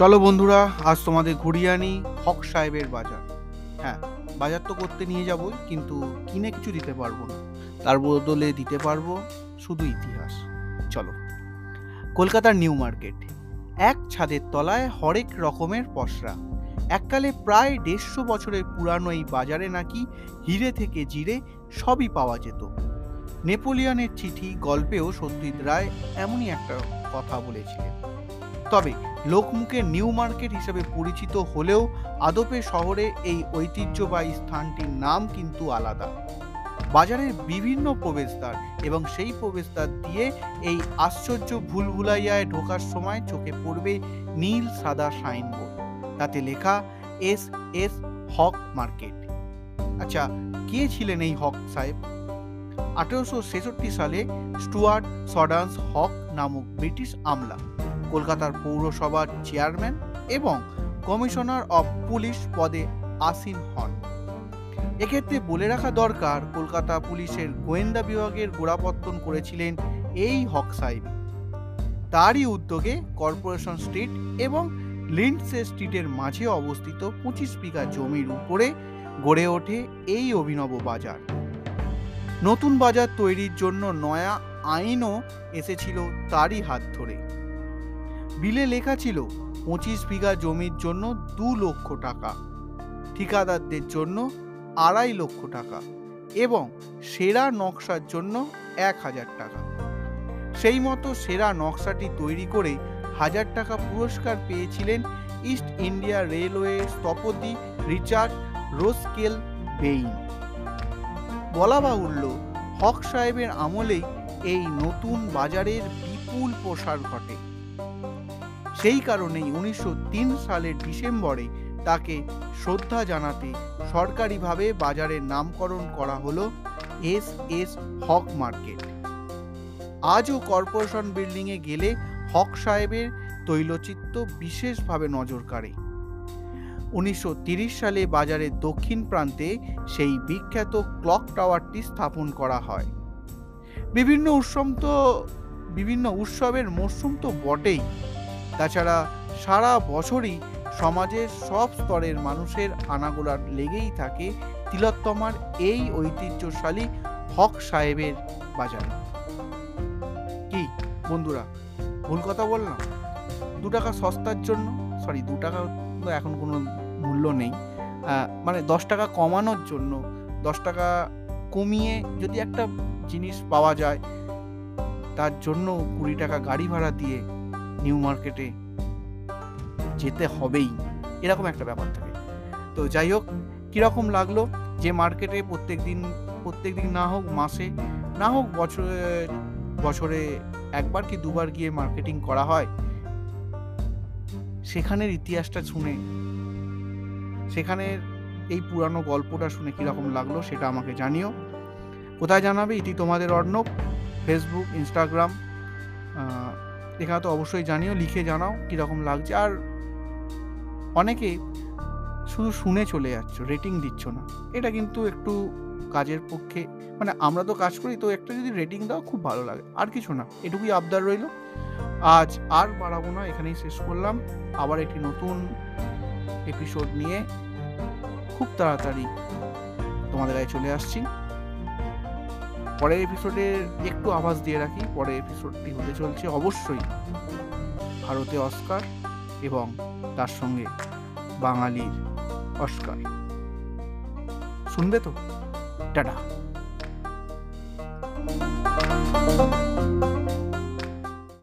চলো বন্ধুরা, আজ তোমাদের ঘুরিয়ে আনি হক সাহেবের বাজার। হ্যাঁ বাজার তো করতে নিয়ে যাবই, কিন্তু কিনে কিছু দিতে পারব না। তার বদলে দিতে পারব শুধু ইতিহাস। চলো, কলকাতার নিউ মার্কেট। এক ছাদের তলায় হরেক রকমের পসরা। এককালে প্রায় দেড়শো বছরের পুরানো এই বাজারে নাকি হিরে থেকে জিরে সবই পাওয়া যেত। নেপোলিয়নের চিঠি গল্পেও সত্যজিৎ রায় এমনই একটা কথা বলেছিলেন। তবে লোকমুখে নিউ মার্কেট হিসেবে পরিচিত হলেও আদপে শহরে এই ঐতিহ্যবাহী স্থানটির নাম কিন্তু আলাদা। বাজারের বিভিন্ন প্রবেশদ্বার এবং সেই প্রবেশদ্বার দিয়ে এই আশ্চর্য ভুলভুলাইয়ায় ঢোকার সময় চোখে পড়বে নীল সাদা সাইনবোর্ড। তাতে লেখা এস এস হক মার্কেট। আচ্ছা কে ছিলেন এই হক সাহেব? আঠেরোশো ছেষট্টি সালে স্টুয়ার্ট সডান্স হক নামক ব্রিটিশ আমলা কলকাতার পৌরসভার চেয়ারম্যান এবং কমিশনার অফ পুলিশ পদে আসীন হন। এক্ষেত্রে বলে রাখা দরকার, কলকাতা পুলিশের গোয়েন্দা বিভাগের গোড়াপত্তন করেছিলেন এই হক সাহেব। তারই উদ্যোগে কর্পোরেশন স্ট্রিট এবং লিন্ডসে স্ট্রিটের মাঝে অবস্থিত পঁচিশ বিঘা জমির উপরে গড়ে ওঠে এই অভিনব বাজার। নতুন বাজার তৈরির জন্য নয়া আইনও এসেছিল তারই হাত ধরে। বিলে লেখা ছিল, পঁচিশ বিঘা জমির জন্য দু লক্ষ টাকা, ঠিকাদারদের জন্য আড়াই লক্ষ টাকা এবং সেরা নকশার জন্য এক হাজার টাকা। সেই মতো সেরা নকশাটি তৈরি করে হাজার টাকা পুরস্কার পেয়েছিলেন ইস্ট ইন্ডিয়া রেলওয়ে স্থপতি রিচার্ড রোস্কেল বেইন। বলা বাহুল্য, হক সাহেবের আমলেই এই নতুন বাজারের বিপুল প্রসার ঘটে। সেই কারণেই উনিশশো তিন সালের ডিসেম্বরে তাকে শ্রদ্ধা জানাতে সরকারিভাবে বাজারের নামকরণ করা হলো এস এস হক মার্কেট। আজও কর্পোরেশন বিল্ডিংয়ে গেলে হক সাহেবের তৈলচিত্র বিশেষভাবে নজর কাড়ে। উনিশশো সালে বাজারের দক্ষিণ প্রান্তে সেই বিখ্যাত ক্লক টাওয়ারটি স্থাপন করা হয়। বিভিন্ন উৎসব তো, বিভিন্ন উৎসবের মরশুম তো বটেই। তাছাড়া সারা বছরই সমাজের সব স্তরের মানুষের আনাগোড়ার লেগেই থাকে তিলোত্তমার এই ঐতিহ্যশালী হক সাহেবের বাজারে। কি বন্ধুরা, ভুল কথা বললাম? দু টাকা সস্তার জন্য? সরি দু টাকা এখন কোনো মূল্য নেই। মানে দশ টাকা কমানোর জন্য, দশ টাকা কমিয়ে যদি একটা জিনিস পাওয়া যায়, তার জন্য কুড়ি টাকা গাড়ি ভাড়া দিয়ে নিউ মার্কেটে যেতে হবেই, এরকম একটা ব্যাপার থাকে। তো যাই হোক, কীরকম লাগল যে মার্কেটে প্রত্যেক দিন প্রত্যেক দিন না হোক মাসে, না হোক বছরে বছরে একবার কি দুবার গিয়ে মার্কেটিং করা হয়, সেখানের ইতিহাসটা শুনে, সেখানের এই পুরানো গল্পটা শুনে কীরকম লাগল সেটা আমাকে জানিও। কোথায় জানাবে ইতি তোমাদের অর্ণব? ফেসবুক ইনস্টাগ্রাম এখানে তো অবশ্যই জানিও, লিখে জানাও কীরকম লাগছে। আর অনেকে শুধু শুনে চলে যাচ্ছ রেটিং দিচ্ছ না। এটা কিন্তু একটু কাজের পক্ষে মানে আমরা তো কাজ করি, তো একটা যদি রেটিং দাও খুব ভালো লাগে। আর কিছু না, এটুকুই আবদার রইল। আজ আর বাড়াবো না, এখানেই শেষ করলাম। আবার একটি নতুন এপিসোড নিয়ে খুব তাড়াতাড়ি তোমাদের কাছে চলে আসছি। পরের এপিসোডের একটু আভাস দিয়ে রাখি, পরের এপিসোডটি হতে চলছে অবশ্যই ভারতে অস্কার এবং তার সঙ্গে বাঙালির অস্কার। শুনবে তো? টাটা।